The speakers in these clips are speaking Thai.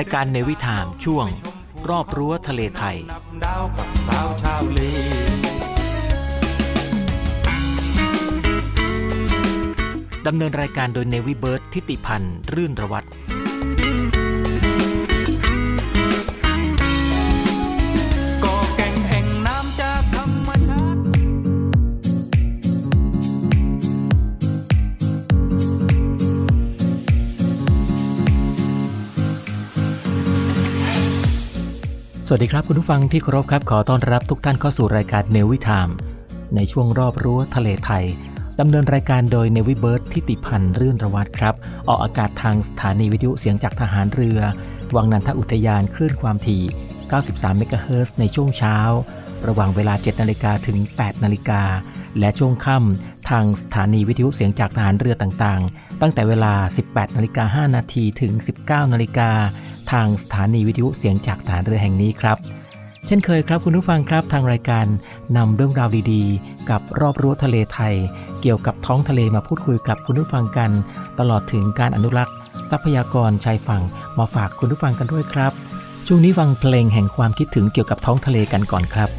ายการเนวิทามช่วง รอบรั้วทะเลไทย ดาวกับสาวชาวเลดำเนินรายการโดยเนวิเบิร์ตทิติพันธ์ รื่นระวัตร สวัสดีครับคุณผู้ฟังที่เคารพครับขอต้อนรับทุกท่านเข้าสู่รายการเนวิทามในช่วงรอบรั้วทะเลไทยดำเนินรายการโดยเนวิเบิร์ตทิติพันธ์รื่นระวัตครับ ออกอากาศทางสถานีวิทยุเสียงจากทหารเรือ วังนันทอุทยานคลื่นความถี่ 93 เมกะเฮิรตซ์ในช่วงเช้า ระหว่างเวลา 7 นาฬิกาถึง 8 นาฬิกา และช่วงค่ำทางสถานีวิทยุเสียงจากทหารเรือต่างๆ ตั้งแต่เวลา 18 นาฬิกา 5 นาทีถึง 19 นาฬิกา ทางสถานีวิทยุเสียงจากฐานเรือแห่งนี้ครับ เช่นเคยครับคุณผู้ฟังครับทางรายการนำเรื่องราวดีๆ กับรอบรั้วทะเลไทย เกี่ยวกับท้องทะเลมาพูดคุยกับคุณผู้ฟังกัน ตลอดถึงการอนุรักษ์ ทรัพยากรชายฝั่งมาฝากคุณผู้ฟังกันด้วยครับ ช่วงนี้ฟังเพลงแห่งความคิดถึงเกี่ยวกับท้องทะเลกันก่อนครับ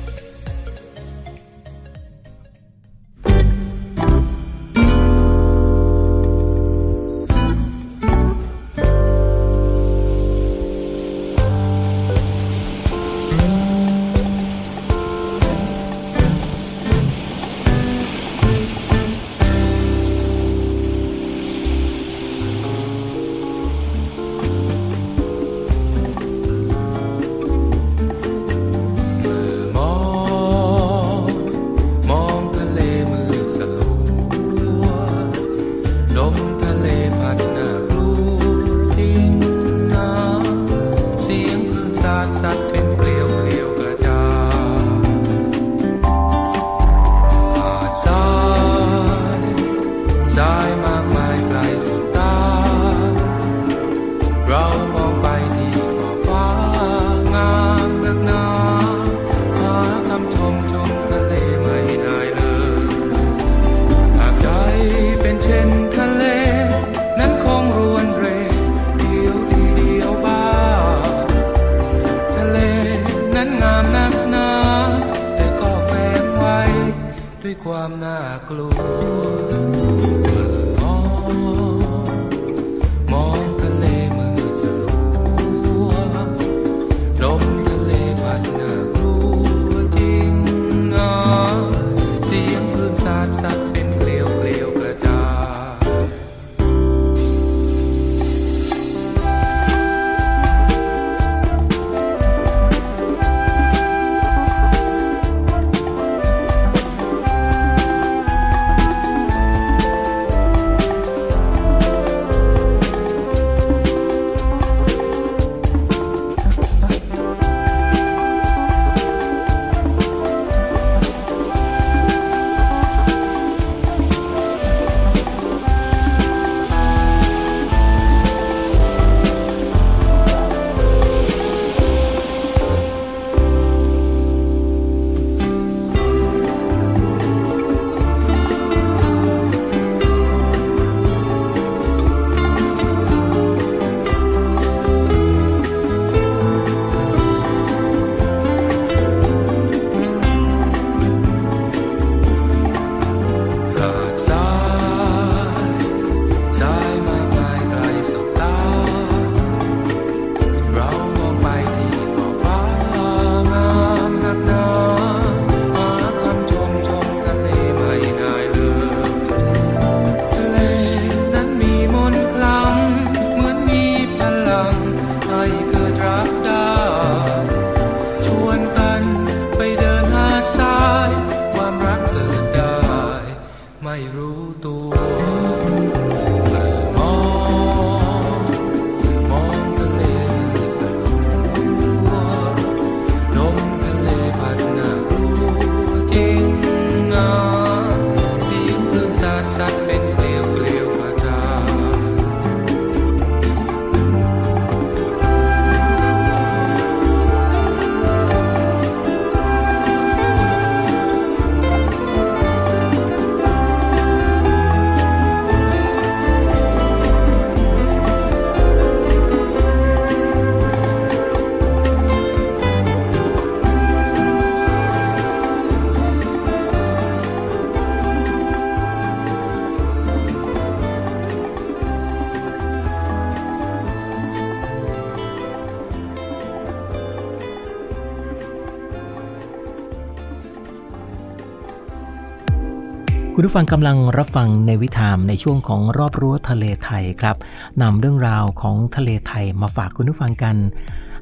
ผู้ฟังกำลังรับฟังในวิถามในช่วงของรอบรั้วทะเลไทยครับนำเรื่องราวของทะเลไทยมาฝากคุณผู้ฟังกัน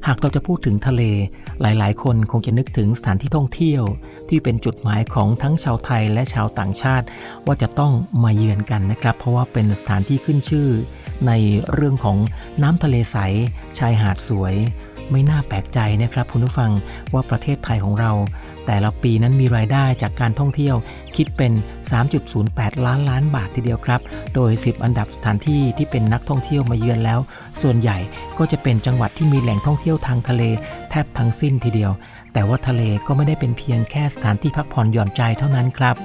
หากเราจะพูดถึงทะเล หลายๆ คนคงจะนึกถึงสถานที่ท่องเที่ยว ที่เป็นจุดหมายของทั้งชาวไทยและชาวต่างชาติ ว่าจะต้องมาเยือนกันนะครับ เพราะว่าเป็นสถานที่ขึ้นชื่อ ในเรื่องของน้ำทะเลใส ชายหาดสวย ไม่น่าแปลกใจนะครับคุณผู้ฟังว่าประเทศไทยของเราแต่ละปีนั้นมีรายได้จากการท่องเที่ยว คิดเป็น 3.08 ล้านล้านบาททีเดียวครับ โดย 10 อันดับสถานที่ที่เป็นนักท่องเที่ยวมาเยือนแล้ว ส่วนใหญ่ก็จะเป็นจังหวัดที่มีแหล่งท่องเที่ยวทางทะเลแทบทั้งสิ้นทีเดียว แต่ว่าทะเลก็ไม่ได้เป็นเพียงแค่สถานที่พักผ่อนหย่อนใจเท่านั้นครับ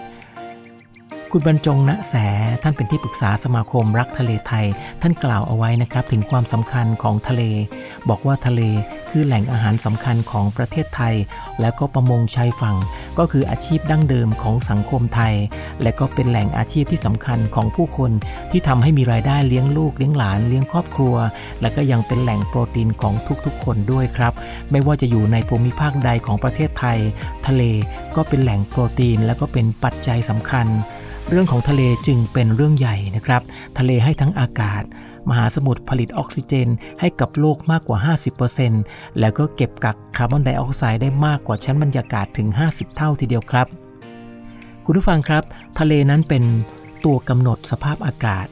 คุณบรรจงณแสท่านเป็นที่ปรึกษาสมาคมรักทะเลไทย ท่านกล่าวเอาไว้นะครับถึงความสำคัญของทะเล บอกว่าทะเลคือแหล่งอาหารสำคัญของประเทศไทย และก็ประมงชายฝั่ง ก็คืออาชีพดั้งเดิมของสังคมไทย และก็เป็นแหล่งอาชีพที่สำคัญของผู้คน ที่ทำให้มีรายได้เลี้ยงลูกเลี้ยงหลานเลี้ยงครอบครัว และก็ยังเป็นแหล่งโปรตีนของทุกๆ คนด้วยครับ ไม่ว่าจะอยู่ในภูมิภาคใดของประเทศไทย ทะเลก็เป็นแหล่งโปรตีน และก็เป็นปัจจัยสำคัญเรื่องของทะเลจึงเป็นเรื่องใหญ่นะครับ ทะเลให้ทั้งอากาศ มหาสมุทรผลิตออกซิเจนให้กับโลกมากกว่า 50%แล้วก็เก็บกักคาร์บอนไดออกไซด์ได้มากกว่าชั้นบรรยากาศถึง 50 เท่าทีเดียวครับ คุณผู้ฟังครับ ทะเลนั้นเป็นตัวกำหนดสภาพอากาศ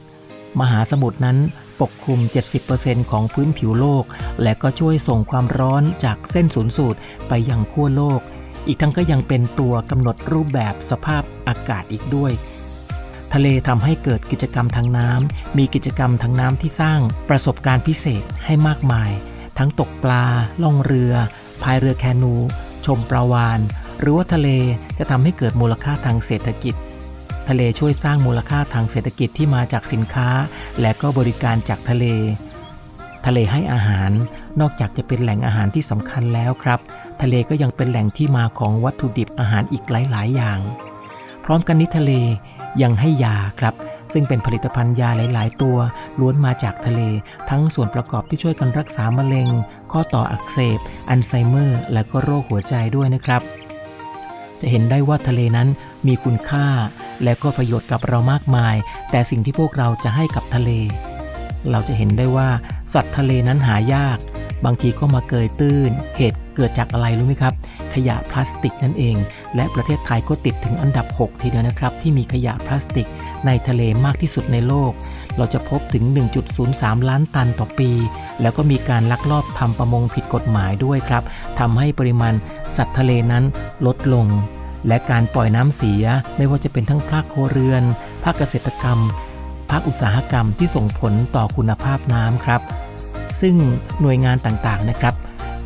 มหาสมุทรนั้นปกคลุม 70%ของพื้นผิวโลก และก็ช่วยส่งความร้อนจากเส้นศูนย์สูตรไปยังขั้วโลก อีกทั้งก็ยังเป็นตัวกำหนดรูปแบบสภาพอากาศอีกด้วย ทะเลทำให้เกิดกิจกรรมทางน้ำมีกิจกรรมทางน้ำที่สร้างประสบการณ์พิเศษให้มากมาย ทั้งตกปลา ล่องเรือพายเรือแคนู ชมปลาวานหรือว่าทะเลจะทำให้เกิดมูลค่าทางเศรษฐกิจ ทะเลช่วยสร้างมูลค่าทางเศรษฐกิจที่มาจากสินค้า และก็บริการจากทะเล ทะเลให้อาหารนอกจากจะเป็นแหล่งอาหารที่สำคัญแล้วครับ ทะเลก็ยังเป็นแหล่งที่มาของวัตถุดิบอาหารอีกหลาย ๆ อย่าง พร้อมกันนี้ทะเล ยังให้ยาครับ ซึ่งเป็นผลิตภัณฑ์ยาหลาย ๆ ตัว ล้วนมาจากทะเล ทั้งส่วนประกอบที่ช่วยกันรักษามะเร็ง ข้อต่ออักเสบ อัลไซเมอร์ และก็โรคหัวใจด้วยนะครับ จะเห็นได้ว่าทะเลนั้นมีคุณค่า และก็ประโยชน์กับเรามากมาย แต่สิ่งที่พวกเราจะให้กับทะเล เราจะเห็นได้ว่า สัตว์ทะเลนั้นหายาก บางทีก็มาเกยตื้น เหตุ เกิดจากอะไรรู้ไหมครับ ขยะพลาสติกนั่นเอง และประเทศไทยก็ติดถึงอันดับ 6 ทีเดียวนะครับ ที่มีขยะพลาสติกในทะเลมากที่สุดในโลก เราจะพบถึง 1.03 ล้านตันต่อปี แล้วก็มีการลักลอบทำประมงผิดกฎหมายด้วยครับทำให้ปริมาณสัตว์ทะเลนั้นลดลง และการปล่อยน้ำเสียไม่ว่าจะเป็นทั้งภาคครัวเรือน ภาคเกษตรกรรม ภาคอุตสาหกรรมที่ส่งผลต่อคุณภาพน้ำครับซึ่งหน่วยงานต่างๆนะครับ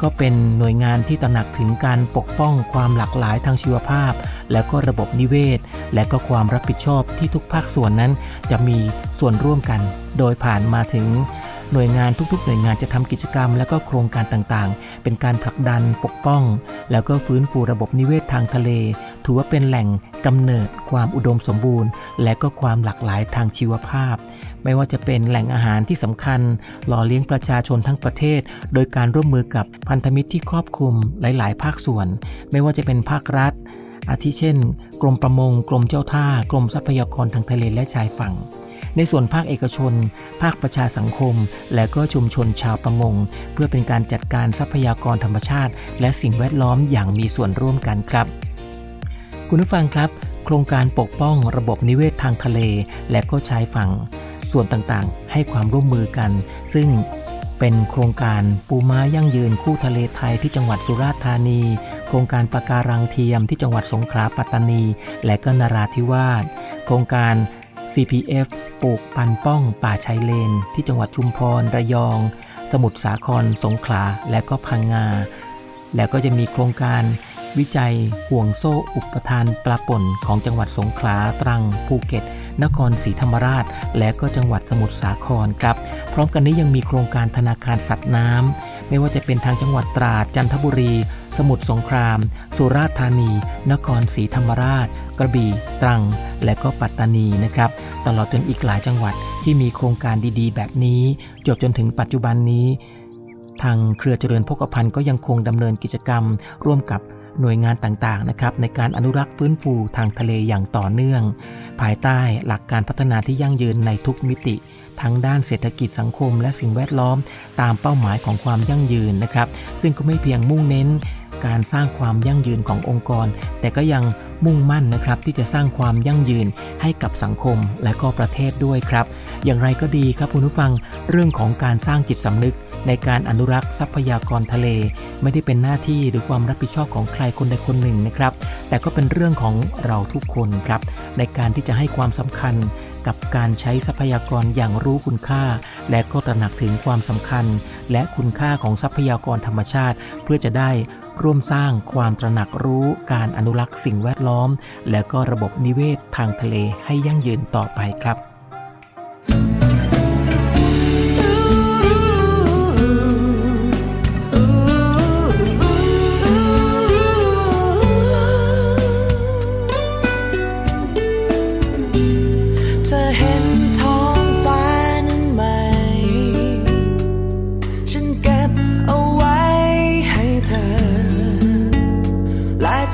ก็เป็นหน่วยงานที่ตระหนักถึงการปกป้องความหลากหลายทางชีวภาพ และก็ระบบนิเวศ และก็ความรับผิดชอบที่ทุกภาคส่วนนั้นจะมีส่วนร่วมกัน โดยผ่านมาถึง หน่วยงานทุกๆ หน่วยงานจะทำกิจกรรม และก็โครงการต่างๆ เป็นการผลักดันปกป้อง แล้วก็ฟื้นฟูระบบนิเวศทางทะเล ถือว่าเป็นแหล่งกำเนิดความอุดมสมบูรณ์ และก็ความหลากหลายทางชีวภาพ ไม่ว่าจะเป็นแหล่งอาหารที่สำคัญ หล่อเลี้ยงประชาชนทั้งประเทศ โดยการร่วมมือกับพันธมิตรที่ครอบคลุมหลาย ๆ ภาคส่วน ไม่ว่าจะเป็นภาครัฐอาทิเช่น กรมประมง กรมเจ้าท่า กรมทรัพยากรทางทะเลและชายฝั่ง ในส่วนภาคเอกชน ภาคประชาสังคม และก็ชุมชนชาวประมง เพื่อเป็นการจัดการทรัพยากรธรรมชาติ และสิ่งแวดล้อมอย่างมีส่วนร่วมกันครับ คุณผู้ฟังครับโครงการปกป้องระบบนิเวศทางทะเล และก็ชายฝั่ง ส่วนต่างๆ ให้ความร่วมมือกัน ซึ่งเป็นโครงการปูม้ายั่งยืนคู่ทะเลไทยที่จังหวัดสุราษฎร์ธานี โครงการปะการังเทียมที่จังหวัดสงขลาปัตตานี และก็นราธิวาสโครงการ CPF ปลูกพันป้องป่าชายเลน ที่จังหวัดชุมพร ระยอง สมุทรสาคร สงขลา และก็พังงา แล้วก็จะมีโครงการ วิจัยห่วงโซ่อุปทานปลาป่นของจังหวัดสงขลาตรังภูเก็ต นครศรีธรรมราช และก็จังหวัดสมุทรสาครครับ พร้อมกันนี้ยังมีโครงการธนาคารสัตว์น้ำไม่ว่าจะเป็นทางจังหวัดตราดจันทบุรี สมุทรสงคราม สุราษฎร์ธานี นครศรีธรรมราช กระบี่ตรัง และก็ปัตตานีนะครับตลอดจนอีกหลายจังหวัดที่มีโครงการดีๆ แบบนี้ จบจนถึงปัจจุบันนี้ทางเครือเจริญพกพันธ์ก็ยังคงดำเนินกิจกรรม ร่วมกับ หน่วยงานต่างๆนะครับในการอนุรักษ์ฟื้นฟูทางทะเลอย่างต่อเนื่อง ภายใต้หลักการพัฒนาที่ยั่งยืนในทุกมิติ ทั้งด้านเศรษฐกิจสังคม และสิ่งแวดล้อม ตามเป้าหมายของความยั่งยืนนะครับ ซึ่งก็ไม่เพียงมุ่งเน้นการสร้างความยั่งยืนขององค์กร แต่ก็ยังมุ่งมั่นนะครับที่จะสร้างความยั่งยืนให้กับสังคมและก็ประเทศด้วยครับ อย่างไรก็ดีครับคุณผู้ฟัง เรื่องของการสร้างจิตสำนึก ในการอนุรักษ์ทรัพยากรทะเล ไม่ได้เป็นหน้าที่หรือความรับผิดชอบของใครคนใดคนหนึ่งนะครับ แต่ก็เป็นเรื่องของเราทุกคนครับ ในการที่จะให้ความสำคัญกับการใช้ทรัพยากรอย่างรู้คุณค่า และก็ตระหนักถึงความสำคัญ และคุณค่าของทรัพยากรธรรมชาติ เพื่อจะได้ร่วมสร้างความตระหนักรู้การอนุรักษ์สิ่งแวดล้อม และก็ระบบนิเวศทางทะเลให้ยั่งยืนต่อไปครับ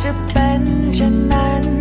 จะเป็นเช่นนั้น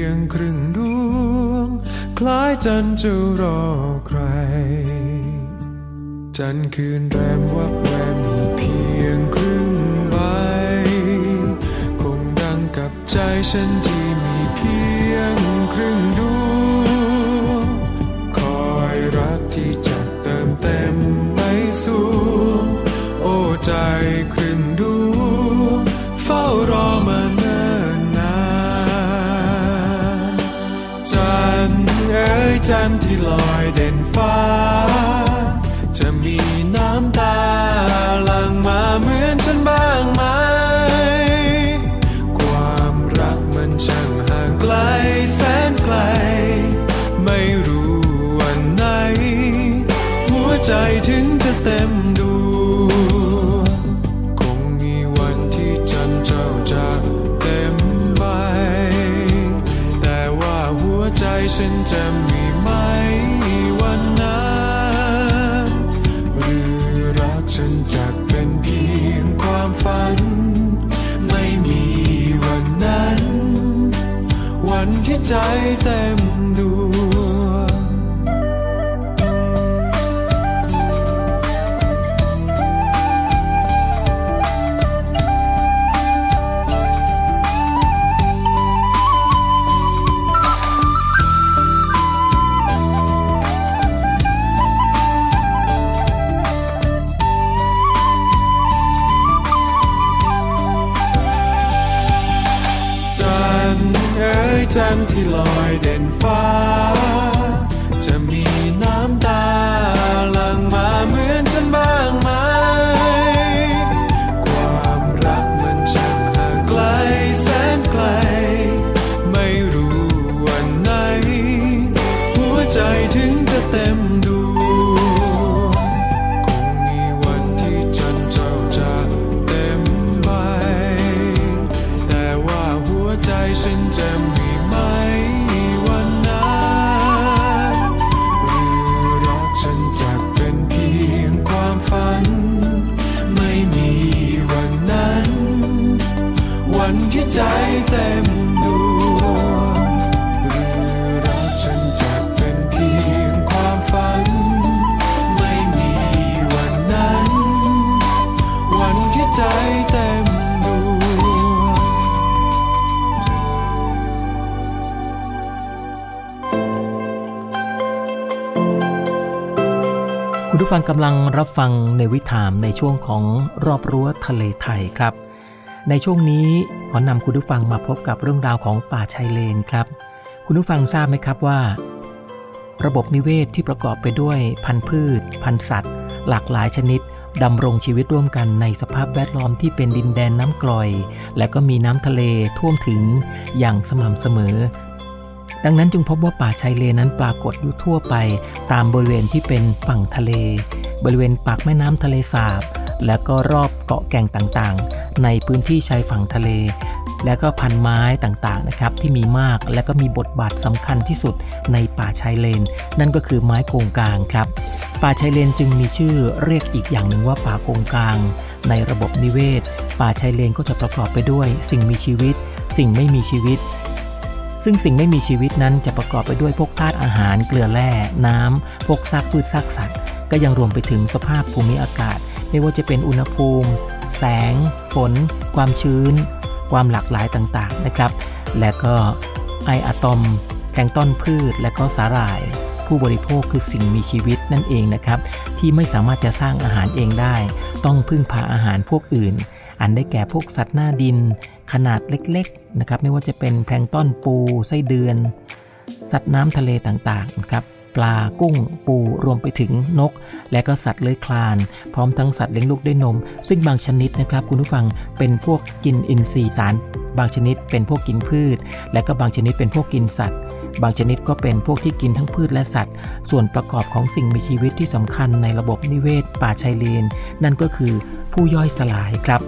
ยงครึ่งดวง คล้ายจันจะรอใคร จันคืนแรมวับแวมมีเพียงครึ่งใบ คงดังกับใจฉันที่มีเพียงครึ่งดวง คอยรักที่จะเติมเต็มในสวงโอ้ใจครึ่งดวงเฝ้า จันทร์ที่ลอยเด่นฟ้า กำลังรับฟังในวิถามในช่วงของรอบรั้วทะเลไทยครับ ในช่วงนี้ขอนำคุณผู้ฟังมาพบกับเรื่องราวของป่าชายเลนครับ คุณผู้ฟังทราบไหมครับว่า ระบบนิเวศที่ประกอบไปด้วยพันธุ์พืช พันธุ์สัตว์ หลากหลายชนิดดำรงชีวิตร่วมกันในสภาพแวดล้อมที่เป็นดินแดนน้ำกร่อย และก็มีน้ำทะเลท่วมถึงอย่างสม่ำเสมอ ดังนั้นจึงพบว่าป่าชายเลนนั้นปรากฏอยู่ทั่วไป ตามบริเวณที่เป็นฝั่งทะเล บริเวณปากแม่น้ำทะเลสาบ และก็รอบเกาะแก่งต่างๆ ในพื้นที่ชายฝั่งทะเล และก็พันไม้ต่างๆนะครับที่มีมากและก็มีบทบาทสำคัญที่สุดในป่าชายเลน นั่นก็คือไม้โกงกลางครับ ป่าชายเลนจึงมีชื่อเรียกอีกอย่างหนึ่งว่าป่าโกงกลาง ในระบบนิเวศ ป่าชายเลนก็จะประกอบไปด้วย สิ่งมีชีวิต สิ่งไม่มีชีวิตซึ่งสิ่งไม่มีชีวิตนั้นจะประกอบไปด้วยพวกธาตุอาหารเกลือแร่ น้ำ พวกซากพืชซากสัตว์ ก็ยังรวมไปถึงสภาพภูมิอากาศ ไม่ว่าจะเป็นอุณหภูมิ แสง ฝน ความชื้น ความหลากหลายต่างๆนะครับ และก็ไออะตอมแพลงต้นพืช และก็สาหร่าย ผู้บริโภคคือสิ่งมีชีวิตนั่นเองนะครับ ที่ไม่สามารถจะสร้างอาหารเองได้ ต้องพึ่งพาอาหารพวกอื่น อันได้แก่พวกสัตว์หน้าดิน ขนาดเล็กๆนะครับไม่ว่าจะเป็นแพลงต้นปูไส้เดือน สัตว์น้ำทะเลต่างๆนะครับ ปลากุ้ง ปูรวมไปถึงนก และก็สัตว์เลื้อยคลาน พร้อมทั้งสัตว์เลี้ยงลูกด้วยนม ซึ่งบางชนิดนะครับคุณผู้ฟังเป็นพวกกินอินทรีย์สาร บางชนิดเป็นพวกกินพืช และก็บางชนิดเป็นพวกกินสัตว์บางชนิดก็เป็นพวกที่กินทั้งพืชและสัตว์ ส่วนประกอบของสิ่งมีชีวิตที่สำคัญในระบบนิเวศ ป่าชายเลน นั่นก็คือผู้ย่อยสลายครับ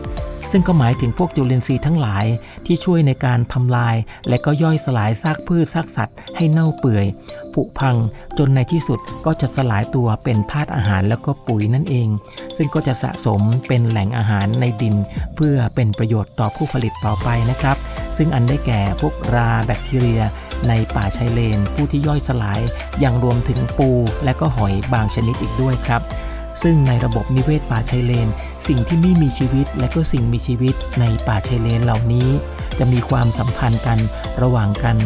ซึ่งก็หมายถึงพวกจุลินทรีย์ทั้งหลายที่ช่วยในการทำลาย และก็ย่อยสลายซากพืชซากสัตว์ให้เน่าเปื่อย ผุพังจนในที่สุดก็จะสลายตัวเป็นธาตุอาหารแล้วก็ปุ๋ยนั่นเอง ซึ่งก็จะสะสมเป็นแหล่งอาหารในดิน เพื่อเป็นประโยชน์ต่อผู้ผลิตต่อไปนะครับ ซึ่งอันได้แก่พวกราแบคทีเรีย ในป่าชายเลน ผู้ที่ย่อยสลาย ยังรวมถึงปูและก็หอยบางชนิดอีกด้วยครับ ซึ่งในระบบนิเวศป่าชายเลน สิ่งที่ไม่มีชีวิตและก็สิ่งมีชีวิตในป่าชายเลนเหล่านี้ จะมีความสัมพันธ์กันระหว่างกัน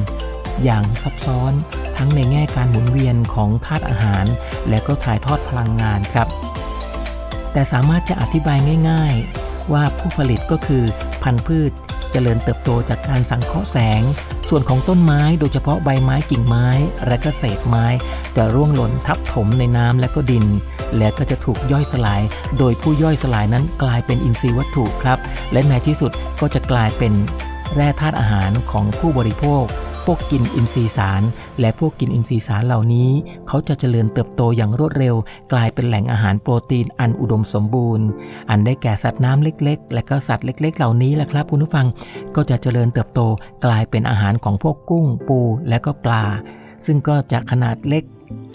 อย่างซับซ้อนทั้งในแง่การหมุนเวียนของธาตุอาหาร และก็ถ่ายทอดพลังงานครับ แต่สามารถจะอธิบายง่าย ว่าผู้ผลิตก็คือ พันธุ์พืชเจริญเติบโตจากการสังเคราะห์แสง ส่วนของต้นไม้โดยเฉพาะใบไม้กิ่งไม้ และก็เศษไม้จะร่วงหล่นทับถมในน้ำและก็ดิน และก็จะถูกย่อยสลาย โดยผู้ย่อยสลายนั้นกลายเป็นอินทรีย์วัตถุครับ และในที่สุดก็จะกลายเป็นแร่ธาตุอาหารของผู้บริโภค พวกกินอินทรีย์สาร และพวกกินอินทรีย์สารเหล่านี้ เขาจะเจริญเติบโตอย่างรวดเร็ว กลายเป็นแหล่งอาหารโปรตีนอันอุดมสมบูรณ์ อันได้แก่สัตว์น้ำเล็ก ๆ และก็สัตว์เล็ก ๆ เหล่านี้แหละครับคุณผู้ฟังก็จะเจริญเติบโตกลายเป็นอาหารของพวกกุ้งปูและก็ปลา ซึ่งก็จะขนาดเล็ก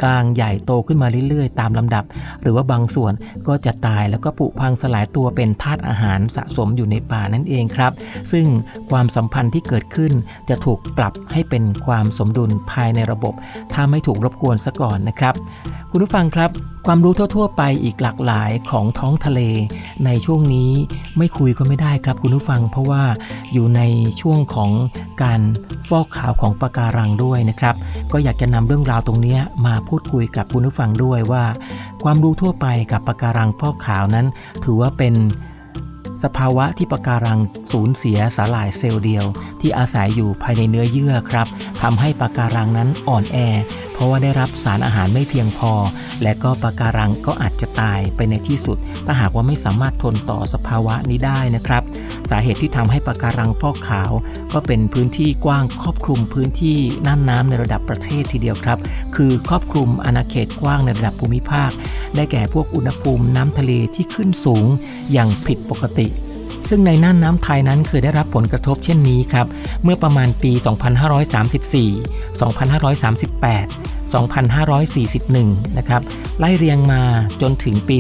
กลางใหญ่โตขึ้นมาเรื่อยๆ ตามลำดับ หรือว่าบางส่วนก็จะตายแล้วก็ผุพังสลายตัวเป็นธาตุอาหารสะสมอยู่ในป่านั่นเองครับ ซึ่งความสัมพันธ์ที่เกิดขึ้นจะถูกปรับให้เป็นความสมดุลภายในระบบ ถ้าไม่ถูกรบกวนซะก่อนนะครับ คุณผู้ฟังครับ ความรู้ทั่ว ๆ ไปอีกหลากหลายของท้องทะเล ในช่วงนี้ไม่คุยก็ไม่ได้ครับคุณผู้ฟัง เพราะว่าอยู่ในช่วงของการฟอกขาวของปะการังด้วยนะครับ ก็อยากจะนำเรื่องราวตรงนี้มาพูดคุยกับคุณผู้ฟังด้วยว่า ความรู้ทั่วไปกับปะการังฟอกขาวนั้น ถือว่าเป็นสภาวะที่ปะการังสูญเสียสาหร่ายเซลล์เดียว ที่อาศัยอยู่ภายในเนื้อเยื่อครับทำให้ปะการังนั้นอ่อนแอ เพราะว่าได้รับสารอาหารไม่เพียงพอ และก็ปะการังก็อาจจะตายไปในที่สุด ถ้าหากว่าไม่สามารถทนต่อสภาวะนี้ได้นะครับ สาเหตุที่ทำให้ปะการังฟอกขาว ก็เป็นพื้นที่กว้างครอบคลุมพื้นที่น่านน้ำในระดับประเทศทีเดียวครับ คือครอบคลุมอาณาเขตกว้างในระดับภูมิภาค ได้แก่พวกอุณหภูมิน้ำทะเลที่ขึ้นสูงอย่างผิดปกติ ซึ่งในน่านน้ำไทยนั้นเคยได้รับผลกระทบเช่นนี้ครับ เมื่อประมาณปี 2534 2538 2541 นะครับ ไล่เรียงมาจนถึงปี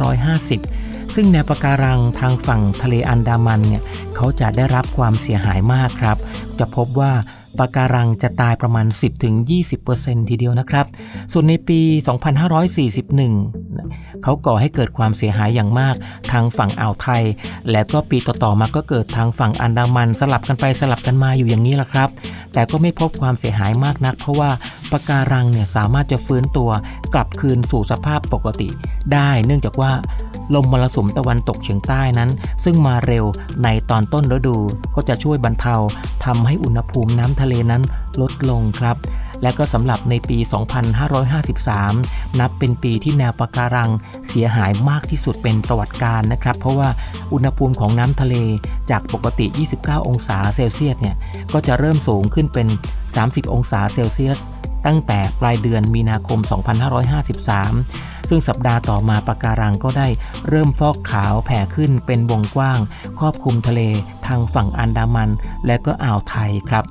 2550 ซึ่งแนวปะการังทางฝั่งทะเลอันดามันเนี่ยเขาจะได้รับความเสียหายมากครับ จะพบว่า ปะการังจะตายประมาณ 10-20%ทีเดียวนะครับ ส่วนในปี 2541 เขาก่อให้เกิดความเสียหายอย่างมากทางฝั่งอ่าวไทย และก็ปีต่อๆมาก็เกิดทางฝั่งอันดามันสลับกันไปสลับกันมาอยู่อย่างนี้แหละครับ แต่ก็ไม่พบความเสียหายมากนัก เพราะว่าปะการังเนี่ยสามารถจะฟื้นตัวกลับคืนสู่สภาพปกติ ได้เนื่องจากว่า ลมมรสุมตะวันตกเฉียงใต้นั้น ซึ่งมาเร็วในตอนต้นฤดู ก็จะช่วยบรรเทาทำให้อุณหภูมิน้ำทะเลนั้นลดลงครับ และก็สำหรับในปี 2553 นับเป็นปีที่แนวปะการังเสียหายมากที่สุดเป็นประวัติการนะครับ เพราะว่าอุณหภูมิของน้ำทะเลจากปกติ 29 องศาเซลเซียสเนี่ยก็จะเริ่มสูงขึ้นเป็น 30 องศาเซลเซียส ตั้งแต่ปลายเดือนมีนาคม 2553 ซึ่งสัปดาห์ต่อมาปะการังก็ได้เริ่มฟอกขาวแผ่ขึ้นเป็นวงกว้าง ครอบคลุมทะเลทางฝั่งอันดามัน และก็อ่าวไทยครับ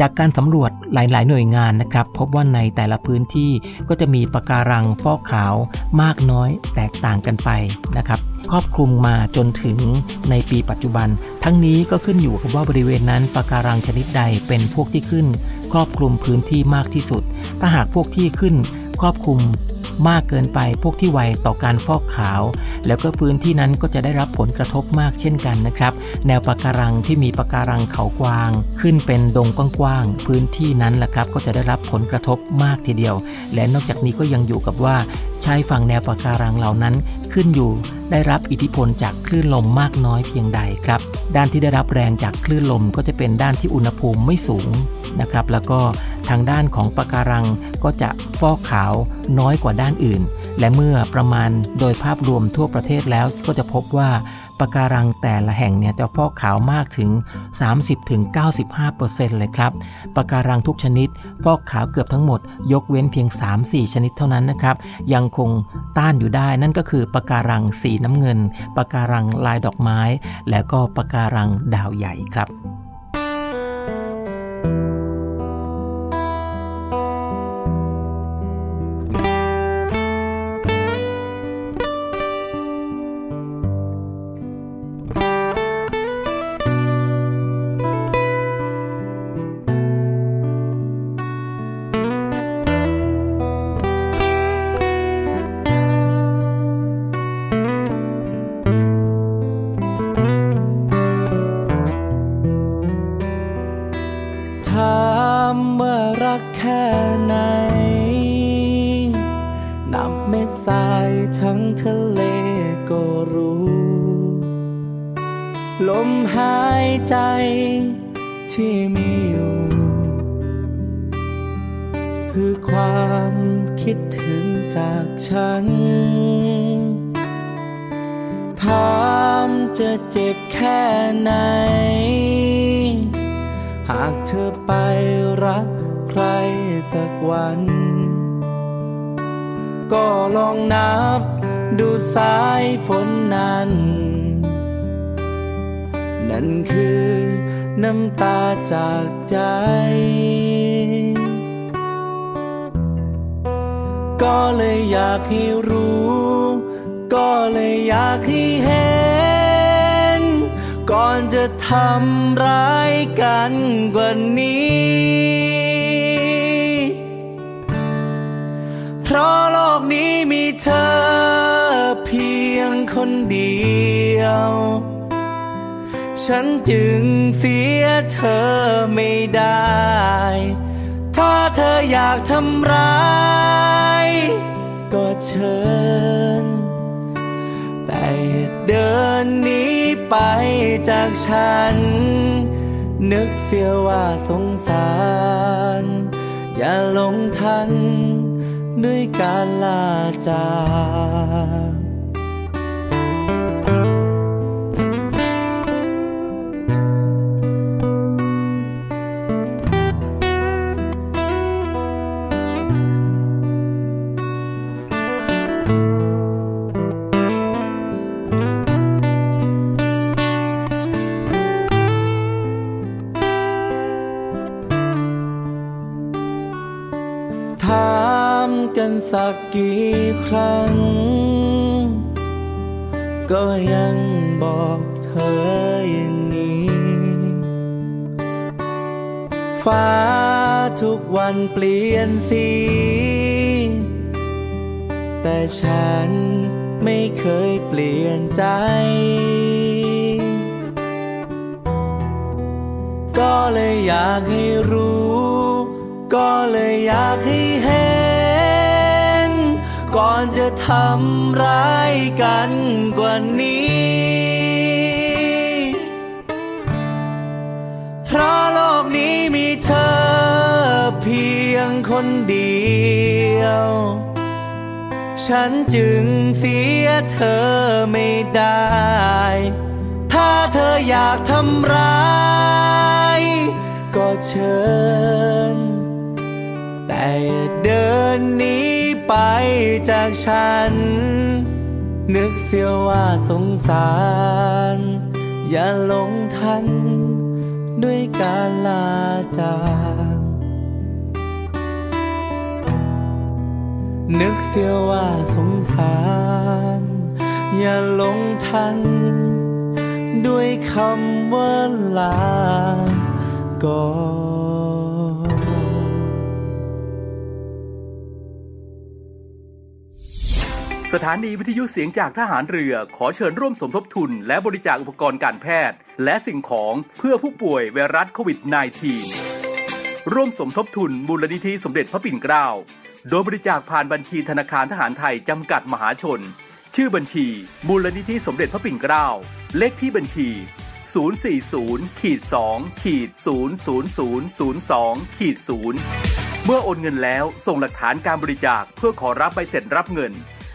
จากการสำรวจหลาย ๆ หน่วยงานนะครับ พบว่าในแต่ละพื้นที่ก็จะมีปะการังฟอกขาวมากน้อยแตกต่างกันไปนะครับครอบคลุมมาจนถึงในปีปัจจุบัน ทั้งนี้ก็ขึ้นอยู่กับว่าบริเวณนั้นปะการังชนิดใดเป็นพวกที่ขึ้น ครอบคลุมพื้นที่มากที่สุด ถ้าหากพวกที่ขึ้นครอบคลุม มากเกินไปพวกที่ไวต่อการฟอกขาว แล้วก็พื้นที่นั้นก็จะได้รับผลกระทบมากเช่นกันนะครับ แนวปะการังที่มีปะการังเขากวาง ขึ้นเป็นดงกว้างๆพื้นที่นั้นแหละครับ ก็จะได้รับผลกระทบมากทีเดียว และนอกจากนี้ก็ยังอยู่กับว่าชายฝั่งแนวปะการังเหล่านั้นขึ้นอยู่ได้รับอิทธิพลจากคลื่นลมมากน้อยเพียงใดครับ ด้านที่ได้รับแรงจากคลื่นลมก็จะเป็นด้านที่อุณหภูมิไม่สูงนะครับ แล้วก็ ทางด้านของปะการังก็จะฟอกขาวน้อยกว่าด้านอื่น และเมื่อประมาณโดยภาพรวมทั่วประเทศแล้วก็จะพบว่าปะการังแต่ละแห่งเนี่ยจะฟอกขาวมากถึง 30-95%เลยครับปะการังทุกชนิด ฟอกขาวเกือบทั้งหมด ยกเว้นเพียง 3-4 ชนิดเท่านั้นนะครับ ยังคงต้านอยู่ได้นั่นก็คือปะการังสีน้ำเงินปะการังลายดอกไม้ และก็ปะการังดาวใหญ่ครับท ราะโลกนี้มีเธอเพียงคนเดียว ฉันจึงเสียเธอไม่ได้ ถ้าเธออยากทำร้าย ก็เชิญ แต่เดินนี้ไปจากฉัน นึกเสียว่าสงสาร อย่าหลงทัน ด้วยการลาจาก สักกี่ครั้ง ก็ยังบอกเธออย่างนี้ ฟ้าทุกวันเปลี่ยนสี แต่ฉันไม่เคยเปลี่ยนใจ ก็เลยอยากให้รู้ ก็เลยอยากให้เห็น ก่อนจะทำร้ายกันกว่านี้ เพราะโลกนี้มีเธอเพียงคนเดียว ฉันจึงเสียเธอไม่ได้ ถ้าเธออยากทำร้ายก็เชิญ แต่เดินนี้ ไปจากฉัน นึกเสียว่าสงสาร อย่าหลงทัน ด้วยการลาจากนึกเสียว่าสงสาร อย่าหลงทัน ด้วยคำว่าลาก่อน สถานีวิทยุเสียงจากทหารเรือขอเชิญร่วมสมทบทุน และบริจาคอุปกรณ์การแพทย์ และสิ่งของเพื่อผู้ป่วยไวรัสโควิด -19 ร่วมสมทบทุนมูลนิธิสมเด็จพระปิ่นเกล้า โดยบริจาคผ่านบัญชีธนาคารทหารไทยจำกัดมหาชน ชื่อบัญชี มูลนิธิสมเด็จพระปิ่นเกล้า เลขที่บัญชี 040ขีด2ขีด00002ขีด0เมื่อโอนเงินแล้วส่งหลักฐานการบริจาคเพื่อขอรับใบเสร็จรับเงิน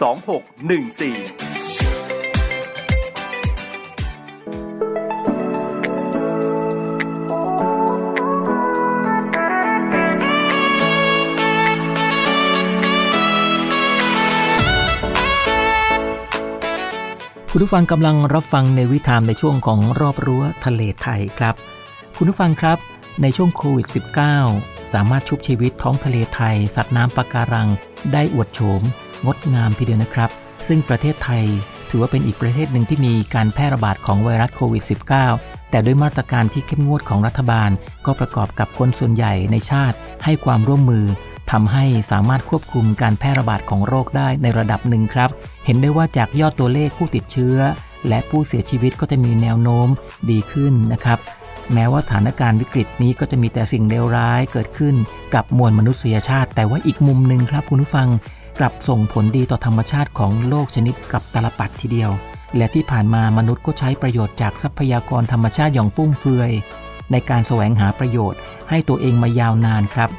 2614ุณผู้ฟังกำลังรับฟังในวิถีในช่วงของรอบรั้วทะเลไทยครับ คุณผู้ฟังครับในช่วงโควิด -19 สามารถชุบชีวิตท้องทะเลไทย สัตว์น้ำปะการัง ได้อวดโฉม งดงามทีเดียวนะครับ ซึ่งประเทศไทยถือว่าเป็นอีกประเทศหนึ่งที่มีการแพร่ระบาดของไวรัสโควิด -19 แต่ด้วยมาตรการที่เข้มงวดของรัฐบาล ก็ประกอบกับคนส่วนใหญ่ในชาติให้ความร่วมมือทำให้สามารถควบคุมการแพร่ระบาดของโรคได้ในระดับหนึ่งครับ เห็นได้ว่าจากยอดตัวเลขผู้ติดเชื้อ และผู้เสียชีวิตก็จะมีแนวโน้มดีขึ้นนะครับแม้ว่าสถานการณ์วิกฤตนี้ก็จะมีแต่สิ่งเลวร้ายเกิดขึ้นกับมวลมนุษยชาติ แต่ว่าอีกมุมหนึ่งครับคุณผู้ฟัง กลับส่งผลดีต่อธรรมชาติของโลกชนิดกับตลปัดทีเดียว และที่ผ่านมามนุษย์ก็ใช้ประโยชน์จากทรัพยากรธรรมชาติอย่างฟุ่มเฟือย ในการแสวงหาประโยชน์ให้ตัวเองมายาวนานครับ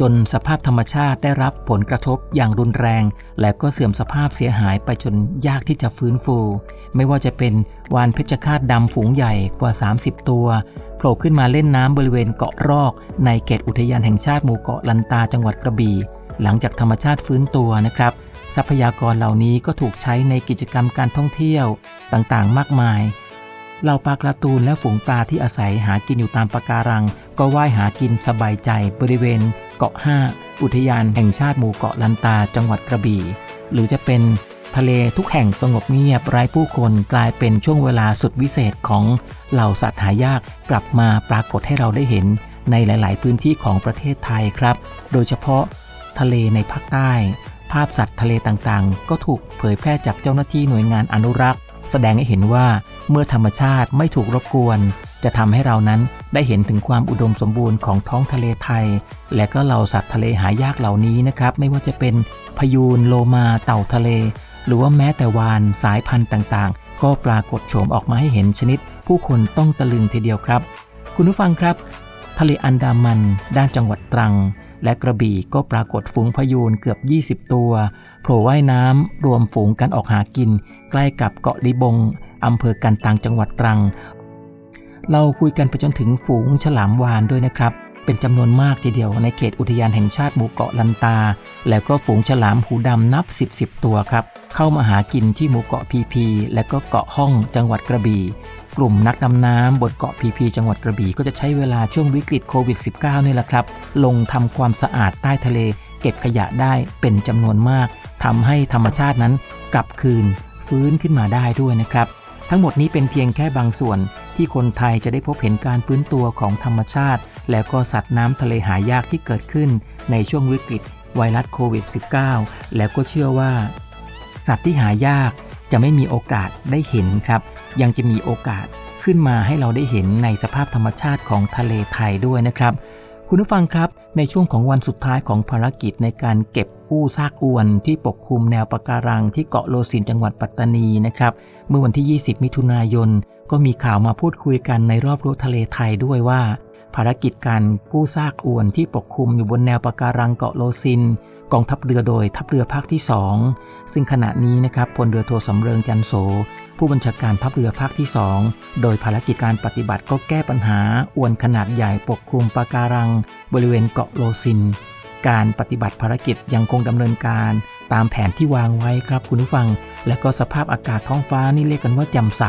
จนสภาพธรรมชาติได้รับผลกระทบอย่างรุนแรง และก็เสื่อมสภาพเสียหายไปจนยากที่จะฟื้นฟู ไม่ว่าจะเป็นวานเพชฌฆาตดำฝูงใหญ่กว่า 30 ตัวโผล่ขึ้นมาเล่นน้ำบริเวณเกาะรอก ในเขตอุทยานแห่งชาติหมู่เกาะลันตาจังหวัดกระบี่ หลังจากธรรมชาติฟื้นตัวนะครับ ทรัพยากรเหล่านี้ก็ถูกใช้ในกิจกรรมการท่องเที่ยวต่างๆ มากมายเหล่าปลากระตูนและฝูงปลาที่อาศัยหากินอยู่ตามปะการัง ก็ว่ายหากินสบายใจบริเวณ เกาะ 5 อุทยานแห่งชาติหมู่เกาะลันตาจังหวัดกระบี่ หรือจะเป็นทะเลทุกแห่งสงบเงียบไร้ผู้คนกลายเป็นช่วงเวลาสุดวิเศษของเหล่าสัตว์หายากกลับมาปรากฏให้เราได้เห็นในหลาย ๆ พื้นที่ของประเทศไทยครับ โดยเฉพาะ ทะเลในภาคใต้ ภาพสัตว์ทะเลต่างๆ ก็ถูกเผยแพร่จากเจ้าหน้าที่หน่วยงานอนุรักษ์ แสดงให้เห็นว่าเมื่อธรรมชาติไม่ถูกรบกวน จะทำให้เรานั้นได้เห็นถึงความอุดมสมบูรณ์ของท้องทะเลไทย และก็เหล่าสัตว์ทะเลหายากเหล่านี้นะครับ ไม่ว่าจะเป็นพยูนโลมาเต่าทะเล หรือว่าแม้แต่วานสายพันธุ์ต่างๆ ก็ปรากฏโฉมออกมาให้เห็นชนิด ผู้คนต้องตะลึงทีเดียวครับ คุณผู้ฟังครับ ทะเลอันดามัน ด้านจังหวัดตรัง และกระบี่ก็ปรากฏฝูงพยูนเกือบ 20 ตัวโผล่ว่ายน้ำรวมฝูงกันออกหากิน ใกล้กับเกาะลิบงอำเภอกันตังจังหวัดตรัง เราคุยกันไปจนถึงฝูงฉลามวานด้วยนะครับ เป็นจำนวนมากทีเดียวในเขตอุทยานแห่งชาติหมู่เกาะลันตา แล้วก็ฝูงฉลามหูดำนับ 10 10ตัวครับ เข้ามาหากินที่หมู่เกาะพีพี และก็เกาะห้องจังหวัดกระบี่ กลุ่มนักดำน้ำบนเกาะพีพีจังหวัดกระบี่ก็จะใช้เวลาช่วงวิกฤตโควิด -19 นี่แหละครับ ลงทำความสะอาดใต้ทะเล เก็บขยะได้เป็นจำนวนมากทำให้ธรรมชาตินั้นกลับคืน ฟื้นขึ้นมาได้ด้วยนะครับ ทั้งหมดนี้เป็นเพียงแค่บางส่วนที่คนไทยจะได้พบเห็นการฟื้นตัวของธรรมชาติ แล้วก็สัตว์น้ำทะเลหายากที่เกิดขึ้น ในช่วงวิกฤตไวรัสโควิด -19 แล้วก็เชื่อว่า สัตว์ที่หายากจะไม่มีโอกาสได้เห็นครับ ยังจะมีโอกาสขึ้นมาให้เราได้เห็นในสภาพธรรมชาติของทะเลไทยด้วยนะครับ คุณผู้ฟังครับในช่วงของวันสุดท้ายของภารกิจในการเก็บกู้ซากอวนที่ปกคลุมแนวปะการังที่เกาะโลซินจังหวัดปัตตานีนะครับ เมื่อวันที่ 20 มิถุนายน ก็มีข่าวมาพูดคุยกันในรอบรั้วทะเลไทยด้วยว่า ภารกิจการกู้ซากอวนที่ปกคลุมอยู่บนแนวปะการังเกาะโลซิน กองทัพเรือโดยทัพเรือภาคที่ 2 ซึ่งขณะนี้นะครับพลเรือโทสำเริงจันโส ผู้บัญชาการทัพเรือภาคที่ 2 โดยภารกิจการปฏิบัติก็แก้ปัญหาอวนขนาดใหญ่ปกคลุมปะการัง บริเวณเกาะโลซิน การปฏิบัติภารกิจยังคงดำเนินการตามแผนที่วางไว้ครับคุณผู้ฟัง และก็สภาพอากาศท้องฟ้านี่เรียกกันว่าแจ่มใส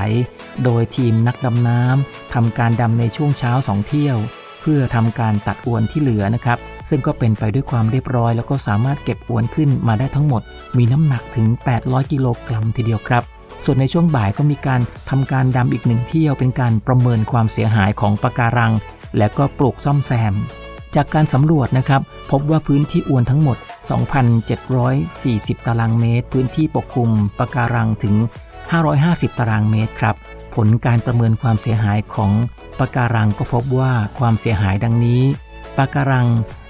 โดยทีมนักดำน้ำทำการดำในช่วงเช้าสองเที่ยว เพื่อทำการตัดอวนที่เหลือนะครับ ซึ่งก็เป็นไปด้วยความเรียบร้อย แล้วก็สามารถเก็บอวนขึ้นมาได้ทั้งหมด มีน้ำหนักถึง 800 กิโลกรัมทีเดียวครับ ส่วนในช่วงบ่ายก็มีการทำการดำอีกหนึ่งเที่ยว เป็นการประเมินความเสียหายของปะการัง และก็ปลูกซ่อมแซม จากการสำรวจนะครับ พบว่าพื้นที่อวนทั้งหมด 2,740 ตารางเมตร พื้นที่ปกคลุมปะการังถึง 550 ตารางเมตรครับ ผลการประเมินความเสียหายของปะการังก็พบว่าความเสียหายดังนี้ปะการัง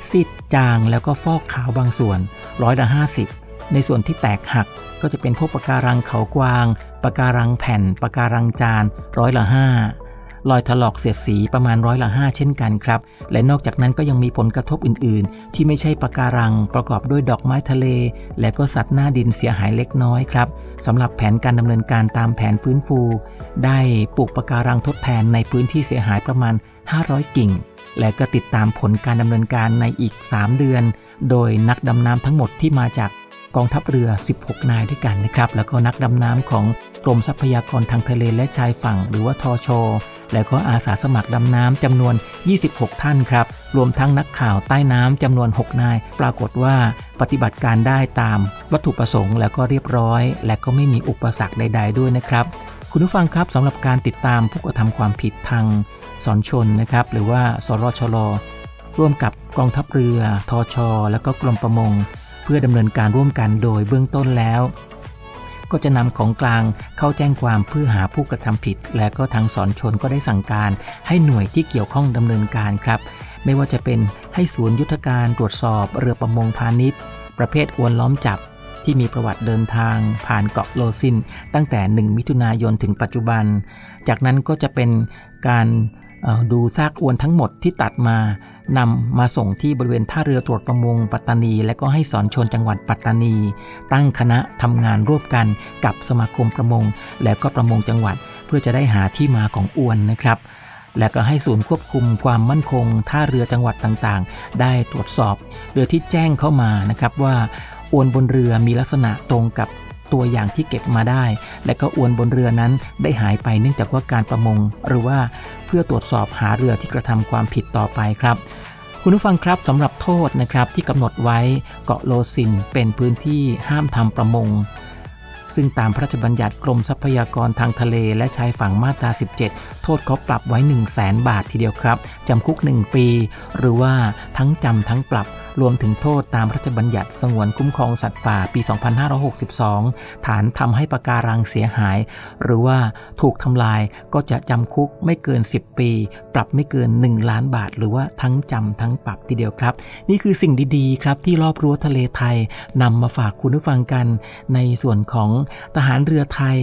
ซีดจางแล้วก็ฟอกขาวบางส่วนร้อยละ50 ในส่วนที่แตกหักก็จะเป็นพวกปะการังเขากวางปะการังแผ่นปะการังจานร้อยละ5 รอยถลอกเสียดสีประมาณร้อยละ5เช่นกันครับ และนอกจากนั้นก็ยังมีผลกระทบอื่น ๆ ที่ไม่ใช่ปะการังประกอบด้วยดอกไม้ทะเล และก็สัตว์หน้าดินเสียหายเล็กน้อยครับสำหรับแผนการดำเนินการตามแผนฟื้นฟู ได้ปลูกปะการังทดแทนในพื้นที่เสียหายประมาณ 500 กิ่ง และก็ติดตามผลการดำเนินการในอีก 3 เดือน โดยนักดำน้ำทั้งหมดที่มาจากกองทัพเรือ 16 นายด้วยกันนะครับ แล้วก็นักดำน้ำของ รมทรัพยากรทางทะเลและชายฝั่งหรือว่าทอชอแล้วก็อาสาสมัครดำน้ำจำนวน 26 ท่านครับ รวมทั้งนักข่าวใต้น้ำจำนวน 6 นาย ปรากฏว่าปฏิบัติการได้ตามวัตถุประสงค์แล้วก็เรียบร้อย และก็ไม่มีอุปสรรคใด ๆ ด้วยนะครับ คุณผู้ฟังครับสำหรับการติดตามผู้กระทำความผิดทางสอนชนนะครับ หรือว่าสรชลร่วมกับกองทัพเรือ ทอชอและก็กรมประมง เพื่อดำเนินการร่วมกันโดยเบื้องต้นแล้ว ก็จะนำของกลางเข้าแจ้งความเพื่อหาผู้กระทำผิด และก็ทางสอนชนก็ได้สั่งการให้หน่วยที่เกี่ยวข้องดำเนินการครับ ไม่ว่าจะเป็นให้ศูนย์ยุทธการตรวจสอบเรือประมงพาณิชย์ ประเภทอวนล้อมจับที่มีประวัติเดินทางผ่านเกาะโลซิน ตั้งแต่ 1 มิถุนายนถึงปัจจุบัน จากนั้นก็จะเป็นการดูซากอวนทั้งหมดที่ตัดมา นำมาส่งที่บริเวณท่าเรือตรวจประมงปัตตานี และก็ให้สอนชนจังหวัดปัตตานี ตั้งคณะทำงานร่วมกันกับสมาคมประมง และก็ประมงจังหวัด เพื่อจะได้หาที่มาของอวนนะครับ และก็ให้ศูนย์ควบคุมความมั่นคง ท่าเรือจังหวัดต่างๆ ได้ตรวจสอบ เรือที่แจ้งเข้ามานะครับว่าอวนบนเรือมีลักษณะตรงกับตัวอย่างที่เก็บมาได้ และก็อวนบนเรือนั้นได้หายไปเนื่องจากว่าการประมง หรือว่าเพื่อตรวจสอบหาเรือที่กระทำความผิดต่อไปครับ คุณผู้ฟังครับสำหรับโทษนะครับที่กำหนดไว้เกาะโลซินเป็นพื้นที่ห้ามทำประมง ซึ่งตามพระราชบัญญัติกรมทรัพยากรทางทะเลและชายฝั่งมาตรา 17โทษเขาปรับไว้ 1 0 0 0 0แบาททีเดียวครับ จำคุก 1 ปี หรือว่าทั้งจำทั้งปรับ รวมถึงโทษตามพระราชบัญญัติสงวนคุ้มครองสัตว์ป่าปี 2562 ฐานทำให้ปะการังเสียหาย หรือว่าถูกทำลายก็จะจำคุกไม่เกิน 10 ปี ปรับไม่เกิน 1 ล้านบาท หรือว่าทั้งจำทั้งปรับทีเดียวครับ นี่คือสิ่งดีๆ ครับที่รอบรั้วทะเลไทยนำมาฝากคุณผู้ฟังกัน ในส่วนของทหารเรือไทย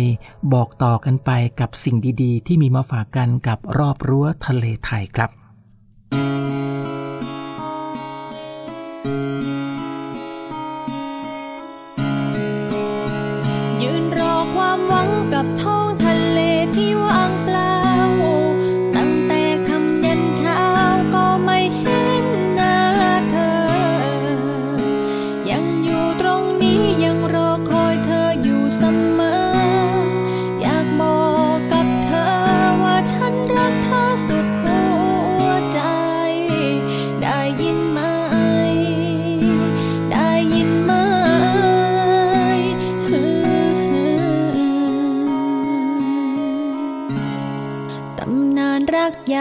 บอกต่อกันไปกับสิ่งดีๆ ที่มีมาฝากกันกับรอบรั้วทะเลไทยครับกับ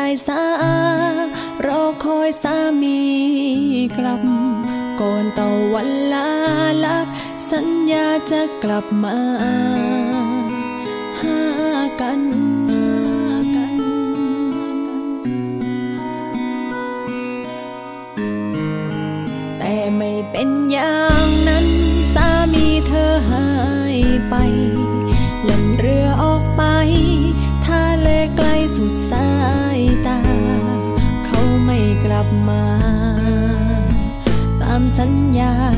ายสารอคอยสามีกลับ ก่อนต่อวันลาลับ สัญญาจะกลับมาหากันแต่ไม่เป็นอย่า สั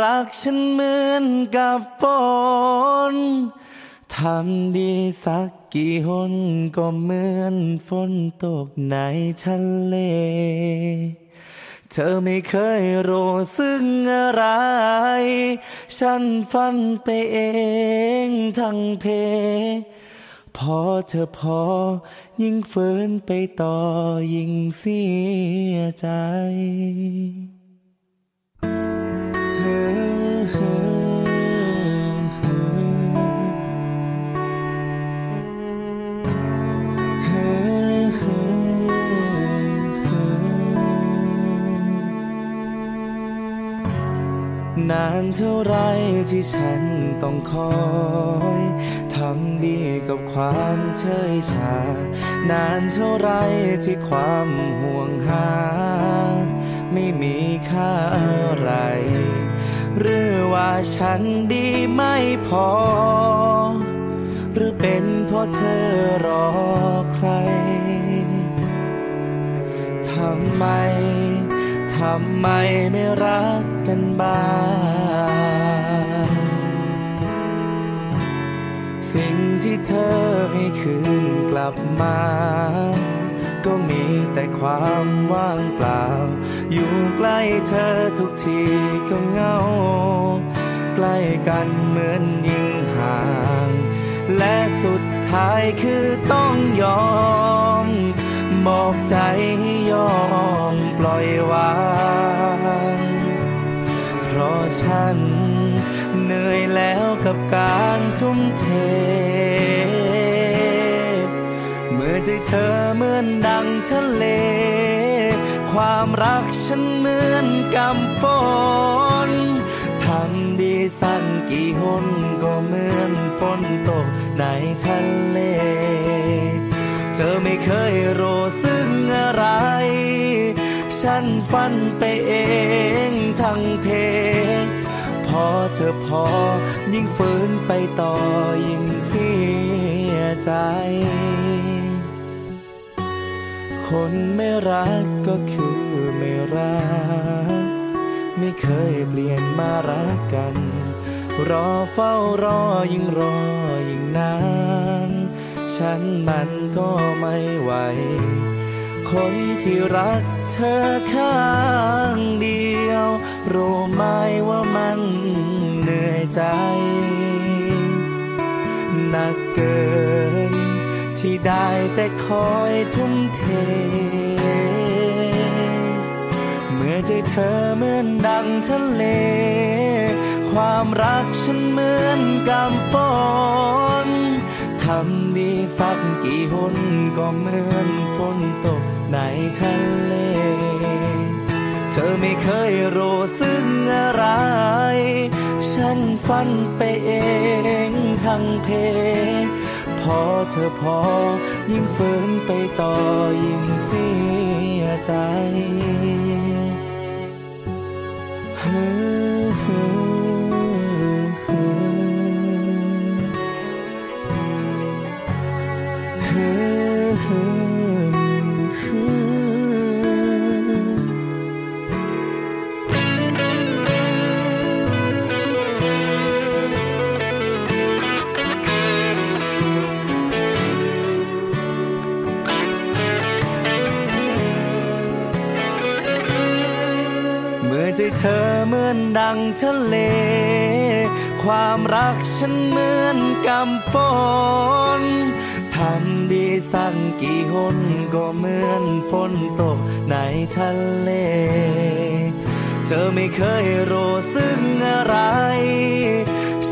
รักฉันเหมือนกับฝนทำดีสักกี่หนก็เหมือนฝนตกในทะเล เธอไม่เคยรู้ซึ่งอะไร ฉันฝันไปเองทั้งเพ พอเธอพอยิ่งฝืนไปต่อยิ่งเสียใจ นานเท่าไรที่ฉันต้องคอยทำดีกับความเฉยชา นานเท่าไรที่ความห่วงหา ไม่มีค่าอะไร หรือว่าฉันดีไม่พอ หรือเป็นเพราะเธอรอใคร ทำไม ทำไมไม่รัก กันบ้าง สิ่งที่เธอให้คืนกลับมา ก็มีแต่ความว่างเปล่า อยู่ใกล้เธอทุกทีก็เงา ใกล้กันเหมือนยิ่งห่าง และสุดท้ายคือต้องยอม บอกใจให้ยอมปล่อยวาง ราะฉัน เหนื่อยแล้วกับการทุ่มเท เมื่อใจเธอเหมือนดังทะเล ความรักฉันเหมือนกำฝนทำดีสั่งกี่หนก็เหมือนฝนตกในทะเล เธอไม่เคยรู้ซึ่งอะไร ฉันฝันไปเองทั้งเพพอเธอพอยิ่งฝืนไปต่อยิ่งเสียใจ คนไม่รักก็คือไม่รัก ไม่เคยเปลี่ยนมารักกัน รอเฝ้ารอยิ่งรอยิ่งนาน ฉันมันก็ไม่ไหว คนที่รักเธอข้างเดียว รู้ไหมว่ามันเหนื่อยใจหนักเกิน ที่ได้แต่คอยทุ่มเท เมื่อใจเธอเหมือนดังทะเล ความรักฉันเหมือนกำฝนทำดีสักกี่หนก็เหมือนฝนตก ในทะเล เธอไม่เคยรู้ซึ่งอะไร ฉันฝันไปเองทั้งเพ พอเธอพอยิ่งฝืนไปต่อยิ่งเสียใจฮ้ อเธอเหมือนดังทะเล ความรักฉันเหมือนกำฝนทำดีสั่งกี่หนก็เหมือนฝนตกในทะเล เธอไม่เคยรู้ซึ่งอะไร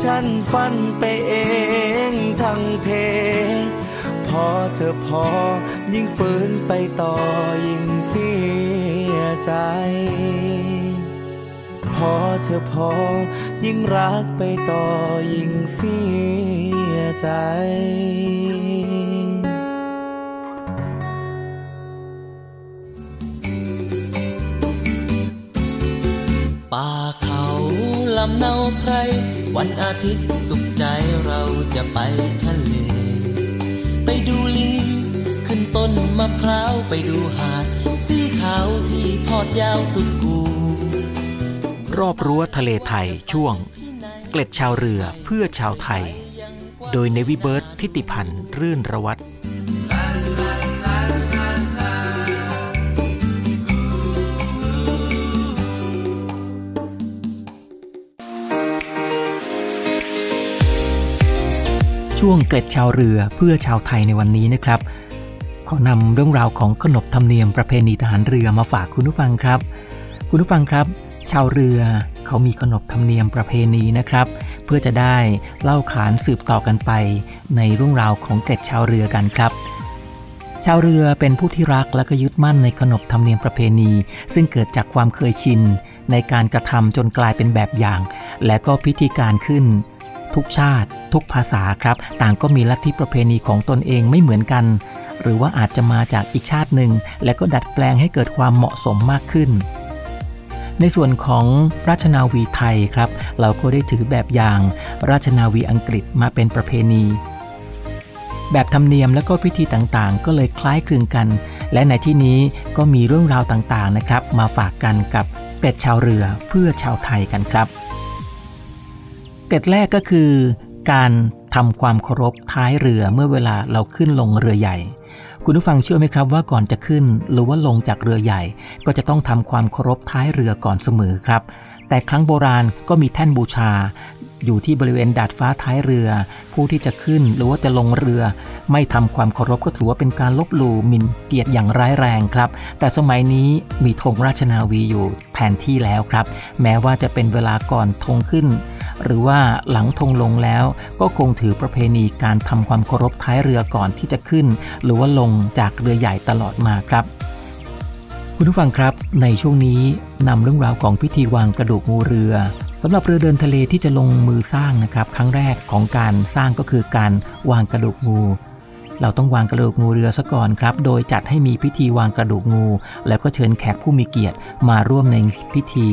ฉันฝันไปเองทั้งเพลงพอเธอพอยิ่งฝืนไปต่อยิ่งเสียใจ อเธอพอ ยิ่งรักไปต่อยิ่งเสียใจป่าเขาลำเนาใคร วันอาทิตย์สุขใจเราจะไปทะเล ไปดูลิง ขึ้นต้นมะพร้าวไปดูหาด สีขาวที่ทอดยาวสุดกู รอบรั้วทะเลไทยช่วง เกล็ดชาวเรือเพื่อชาวไทย โดยเนวิเบิร์ตทิติพันธ์รื่นระวัตรช่วงเกล็ดชาวเรือเพื่อชาวไทยในวันนี้นะครับ ขอนำเรื่องราวของขนบธรรมเนียมประเพณีทหารเรือมาฝากคุณผู้ฟังครับ คุณผู้ฟังครับ ชาวเรือเขามีขนบธรรมเนียมประเพณีนะครับ เพื่อจะได้เล่าขานสืบต่อกันไป ในเรื่องราวของเกร็ดชาวเรือกันครับ ชาวเรือเป็นผู้ที่รักและก็ยึดมั่นในขนบธรรมเนียมประเพณี ซึ่งเกิดจากความเคยชิน ในการกระทำจนกลายเป็นแบบอย่าง และก็พิธีการขึ้น ทุกชาติ ทุกภาษาครับ ต่างก็มีลัทธิประเพณีของตนเองไม่เหมือนกัน หรือว่าอาจจะมาจากอีกชาติหนึ่ง และก็ดัดแปลงให้เกิดความเหมาะสมมากขึ้น ในส่วนของราชนาวีไทยครับ เราก็ได้ถือแบบอย่างราชนาวีอังกฤษมาเป็นประเพณี แบบธรรมเนียมและก็พิธีต่างๆ ก็เลยคล้ายคลึงกัน และในที่นี้ก็มีเรื่องราวต่างๆนะครับ มาฝากกันกับเกร็ดชาวเรือเพื่อชาวไทยกันครับเกร็ดแรกก็คือ การทำความเคารพท้ายเรือเมื่อเวลาเราขึ้นลงเรือใหญ่ คุณผู้ฟังเชื่อไหมครับว่าก่อนจะขึ้น หรือว่าลงจากเรือใหญ่ ก็จะต้องทำความเคารพท้ายเรือก่อนเสมอครับ แต่ครั้งโบราณก็มีแท่นบูชา อยู่ที่บริเวณดาดฟ้าท้ายเรือ ผู้ที่จะขึ้นหรือว่าจะลงเรือ ไม่ทำความเคารพก็ถือว่าเป็นการลบหลู่หมิ่นเกียรติอย่างร้ายแรงครับ แต่สมัยนี้มีธงราชนาวีอยู่แทนที่แล้วครับ แม้ว่าจะเป็นเวลาก่อนธงขึ้น หรือว่าหลังธงลงแล้ว ก็คงถือประเพณีการทำความเคารพท้ายเรือก่อนที่จะขึ้น หรือว่าลงจากเรือใหญ่ตลอดมาครับคุณผู้ฟังครับ ในช่วงนี้นำเรื่องราวของพิธีวางกระดูกงูเรือสำหรับเรือเดินทะเลที่จะลงมือสร้างนะครับ ครั้งแรกของการสร้างก็คือการวางกระดูกงู เราต้องวางกระดูกงูเรือซะก่อนครับ โดยจัดให้มีพิธีวางกระดูกงู แล้วก็เชิญแขกผู้มีเกียรติมาร่วมในพิธี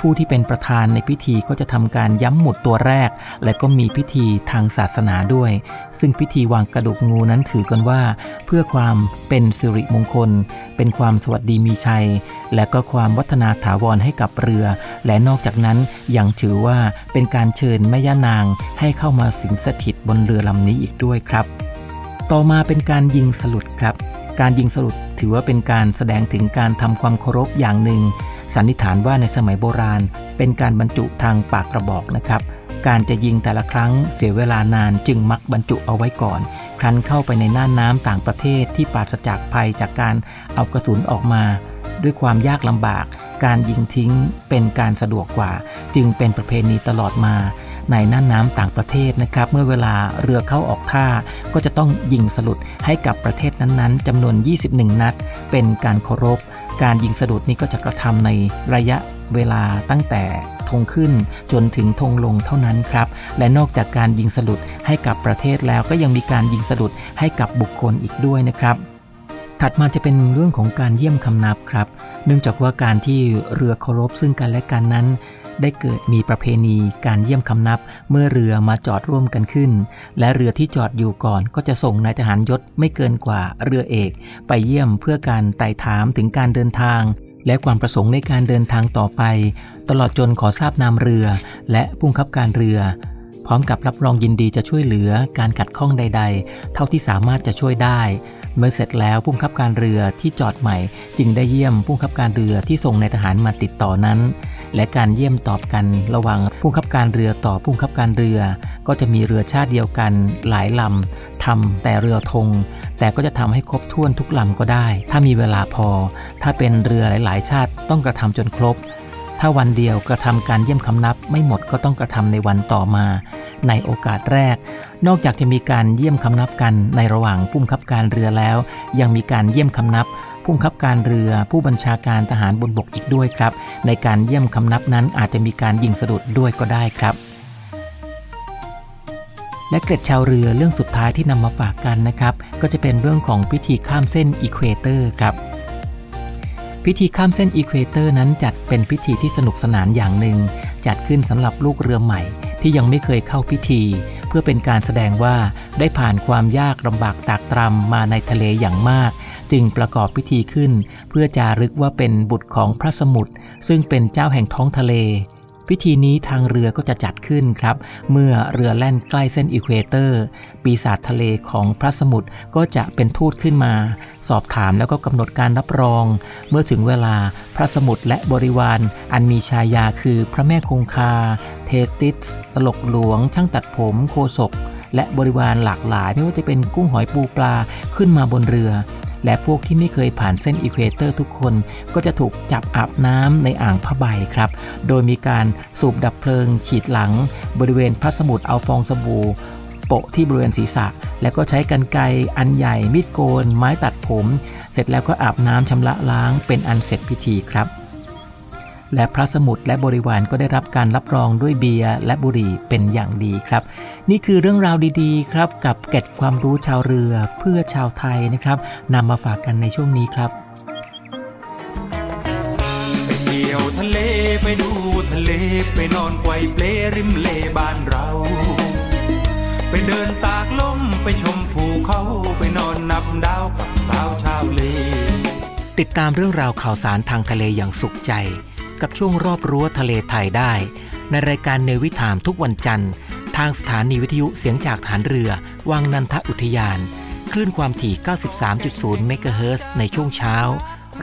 ผู้ที่เป็นประธานในพิธีก็จะทำการย้ำหมุดตัวแรก และก็มีพิธีทางศาสนาด้วย ซึ่งพิธีวางกระดูกงูนั้นถือกันว่า เพื่อความเป็นสิริมงคล เป็นความสวัสดีมีชัย และก็ความวัฒนาถาวรให้กับเรือ และนอกจากนั้นยังถือว่าเป็นการเชิญแม่ย่านางให้เข้ามาสิงสถิตบนเรือลำนี้อีกด้วยครับ ต่อมาเป็นการยิงสลุดครับ การยิงสลุดถือว่าเป็นการแสดงถึงการทำความเคารพอย่างหนึ่ง สันนิษฐานว่าในสมัยโบราณ เป็นการบรรจุทางปากกระบอกนะครับ การจะยิงแต่ละครั้งเสียเวลานานจึงมักบรรจุเอาไว้ก่อน ครั้นเข้าไปในน่านน้ำต่างประเทศที่ปราศจากภัยจากการเอากระสุนออกมา ด้วยความยากลำบาก การยิงทิ้งเป็นการสะดวกกว่า จึงเป็นประเพณีตลอดมา ในน่านน้ำต่างประเทศนะครับ เมื่อเวลาเรือเข้าออกท่า ก็จะต้องยิงสลุดให้กับประเทศนั้นๆจำนวน 21 นัด เป็นการเคารพ การยิงสลุดนี้ก็จะกระทำในระยะเวลาตั้งแต่ธงขึ้นจนถึงธงลงเท่านั้นครับ และนอกจากการยิงสลุดให้กับประเทศแล้วก็ยังมีการยิงสลุดให้กับบุคคลอีกด้วยนะครับถัดมาจะเป็นเรื่องของการเยี่ยมคำนับครับ เนื่องจากว่าการที่เรือเคารพซึ่งกันและกันนั้น ได้เกิดมีประเพณีการเยี่ยมคำนับ เมื่อเรือมาจอดร่วมกันขึ้น และเรือที่จอดอยู่ก่อนก็จะส่งนายทหารยศไม่เกินกว่าเรือเอก ไปเยี่ยมเพื่อการไต่ถามถึงการเดินทาง และความประสงค์ในการเดินทางต่อไป ตลอดจนขอทราบนามเรือ และผู้บังคับการเรือ พร้อมกับรับรองยินดีจะช่วยเหลือการขัดข้องใด ๆ เท่าที่สามารถจะช่วยได้เมื่อเสร็จแล้วผู้บังคับการเรือที่จอดใหม่ จึงได้เยี่ยมผู้บังคับการเรือที่ส่งนายทหารมาติดต่อนั้น และการเยี่ยมตอบกันระหว่างผู้บับการเรือต่อผู้บับการเรือ ก็จะมีเรือชาติเดียวกันหลายลำทำแต่เรือธง แต่ก็จะทำให้ครบถ้วนทุกลำก็ได้ ถ้ามีเวลาพอ ถ้าเป็นเรือหลาย ๆ ชาติต้องกระทำจนครบ ถ้าวันเดียวกระทำการเยี่ยมคำนับ ไม่หมดก็ต้องกระทำในวันต่อมา ในโอกาสแรก นอกจากจะมีการเยี่ยมคำนับกันในระหว่างผู้บังคับการเรือแล้ว ยังมีการเยี่ยมคำนับ ผู้บังคับการเรือผู้บัญชาการทหารบนบกอีกด้วยครับ ในการเยี่ยมคำนับนั้นอาจจะมีการยิงสะดุดด้วยก็ได้ครับและเกร็ดชาวเรือเรื่องสุดท้ายที่นำมาฝากกันนะครับ ก็จะเป็นเรื่องของพิธีข้ามเส้นอีควเตอร์ครับพิธีข้ามเส้นอีควเตอร์นั้นจัดเป็นพิธีที่สนุกสนานอย่างหนึ่ง จัดขึ้นสำหรับลูกเรือใหม่ ที่ยังไม่เคยเข้าพิธี เพื่อเป็นการแสดงว่าได้ผ่านความยากลำบากตากตรำมาในทะเลอย่างมาก จึงประกอบพิธีขึ้น เพื่อจารึกว่าเป็นบุตรของพระสมุทรซึ่งเป็นเจ้าแห่งท้องทะเล พิธีนี้ทางเรือก็จะจัดขึ้นครับ เมื่อเรือแล่นใกล้เส้นอีควเตอร์ ปีศาจทะเลของพระสมุทรก็จะเป็นทูตขึ้นมา สอบถามแล้วก็กำหนดการรับรอง เมื่อถึงเวลาพระสมุทรและบริวาร อันมีชายาคือพระแม่คงคา เทสติสตลกหลวง ช่างตัดผมโฆษกและบริวารหลากหลาย ไม่ว่าจะเป็นกุ้งหอยปูปลาขึ้นมาบนเรือ และพวกที่ไม่เคยผ่านเส้น equator ทุกคนก็จะถูกจับอาบน้ำในอ่างผ้าใบครับ โดยมีการสูบดับเพลิง ฉีดหลัง บริวารพระสมุทรเอาฟองสบู่โปะที่บริเวณศีรษะ แล้วก็ใช้กรรไกรอันใหญ่ มีดโกน ไม้ตัดผม เสร็จแล้วก็อาบน้ำชำระล้างเป็นอันเสร็จพิธีครับ และพระสมุทรและบริวารก็ได้รับการรับรองด้วยเบียร์และบุหรี่เป็นอย่างดีครับ นี่คือเรื่องราวดีๆ ครับ กับเกร็ดความรู้ชาวเรือเพื่อชาวไทยนะครับนำมาฝากกันในช่วงนี้ครับไปเที่ยวทะเลไปดูทะเลไปนอนไกวเปลริมเลบ้านเรา ไปเดินตากลมไปชมภูเขาไปนอนนับดาวกับสาวชาวเล ติดตามเรื่องราวข่าวสารทางทะเลอย่างสุขใจ กับช่วงรอบรั้วทะเลไทยได้ ในรายการเนวิถามทุกวันจันทร์ ทางสถานีวิทยุเสียงจากฐานเรือ วังนันทอุทยาน คลื่นความถี่ 93.0 เมกะเฮิรตซ์ในช่วงเช้า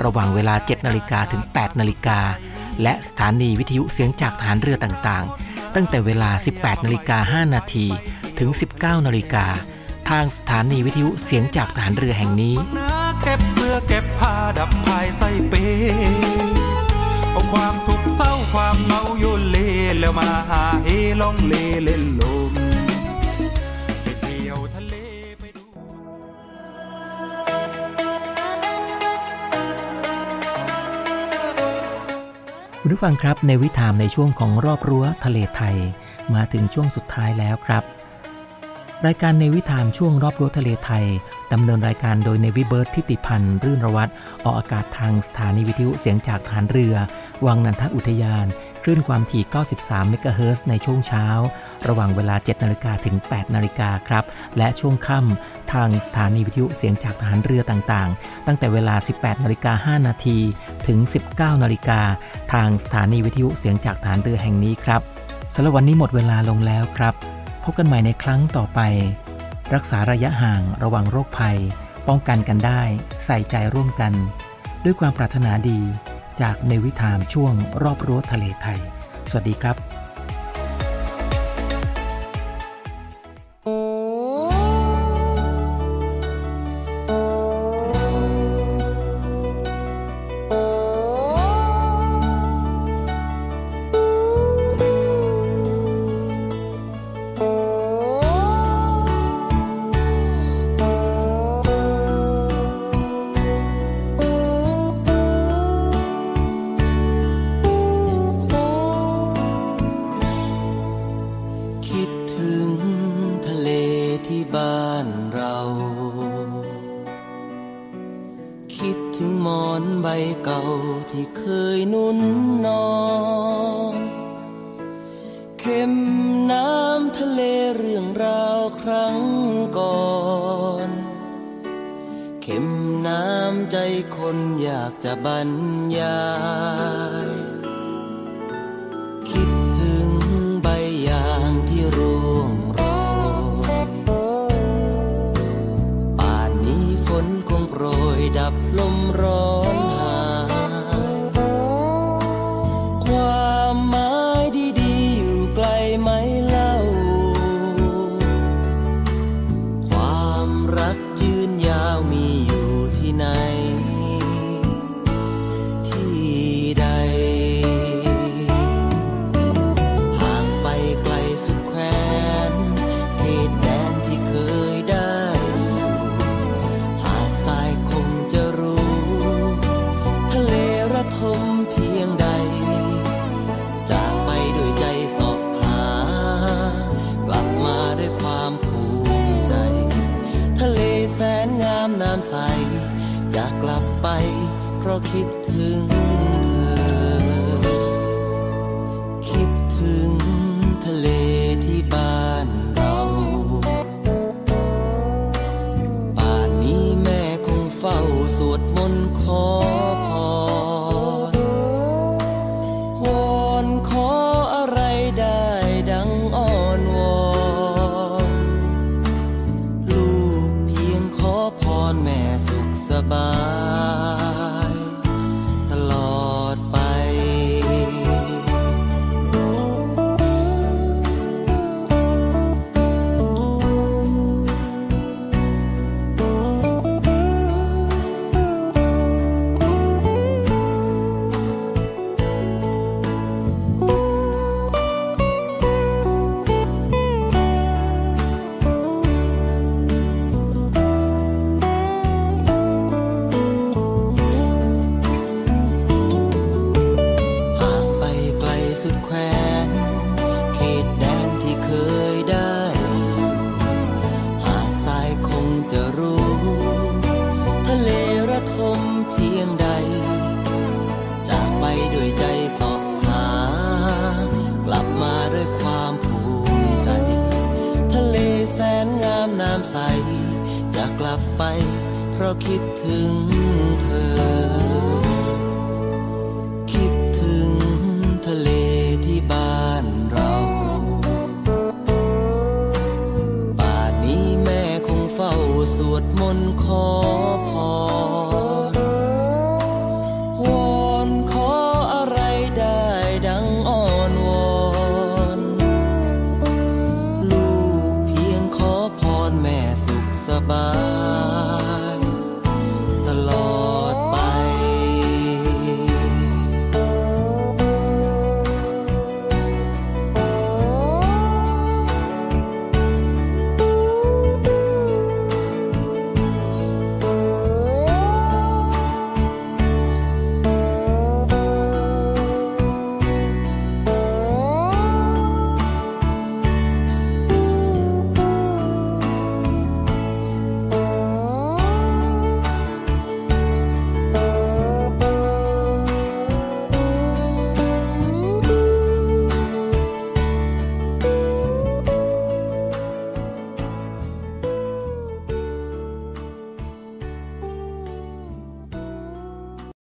ระหว่างเวลา 7 นาฬิกาถึง 8 นาฬิกา และสถานีวิทยุเสียงจากฐานเรือต่างๆ ตั้งแต่เวลา 18 นาฬิกา 5 นาทีถึง 19 นาฬิกา ทางสถานีวิทยุเสียงจากฐานเรือแห่งนี้เก็บเสื้อเก็บผ้าดับภายใส่เป เอาความทุกข์เศร้าความเหงาโยนเลแล้วมาหาเฮล่องเลเล่นลมไปเที่ยวทะเลไปดูคุณผู้ฟังครับในวิถามในช่วงของรอบรั้วทะเลไทย มาถึงช่วงสุดท้ายแล้วครับรายการในวิถามช่วงรอบรั้วทะเลไทย ดำเนินรายการโดยเนวิเบิร์ตทิติพันธ์รื่นรวัตออกอากาศทางสถานีวิทยุเสียงจากฐานเรือ วังนันทอุทยาน คลื่นความถี่ 93 เมกะเฮิรตซ์ในช่วงเช้า ระหว่างเวลา 7 นาฬิกาถึง 8 นาฬิกาครับ และช่วงค่ำทางสถานีวิทยุเสียงจากฐานเรือต่างๆ ตั้งแต่เวลา 18 นาฬิกา 5 นาทีถึง 19 นาฬิกาทางสถานีวิทยุเสียงจากฐานเรือแห่งนี้ครับสำหรับวันนี้หมดเวลาลงแล้วครับ พบกันใหม่ในครั้งต่อไป รักษาระยะห่างระวังโรคภัย ป้องกันกันได้ ใส่ใจร่วมกัน ด้วยความปรารถนาดี จากในวิถามช่วงรอบรั้วทะเลไทย สวัสดีครับ อยากจะบรรยาย คิดถึงใบยางที่ร่วงโรยป่านนี้ฝนคงโปรยดับลมร้อน เ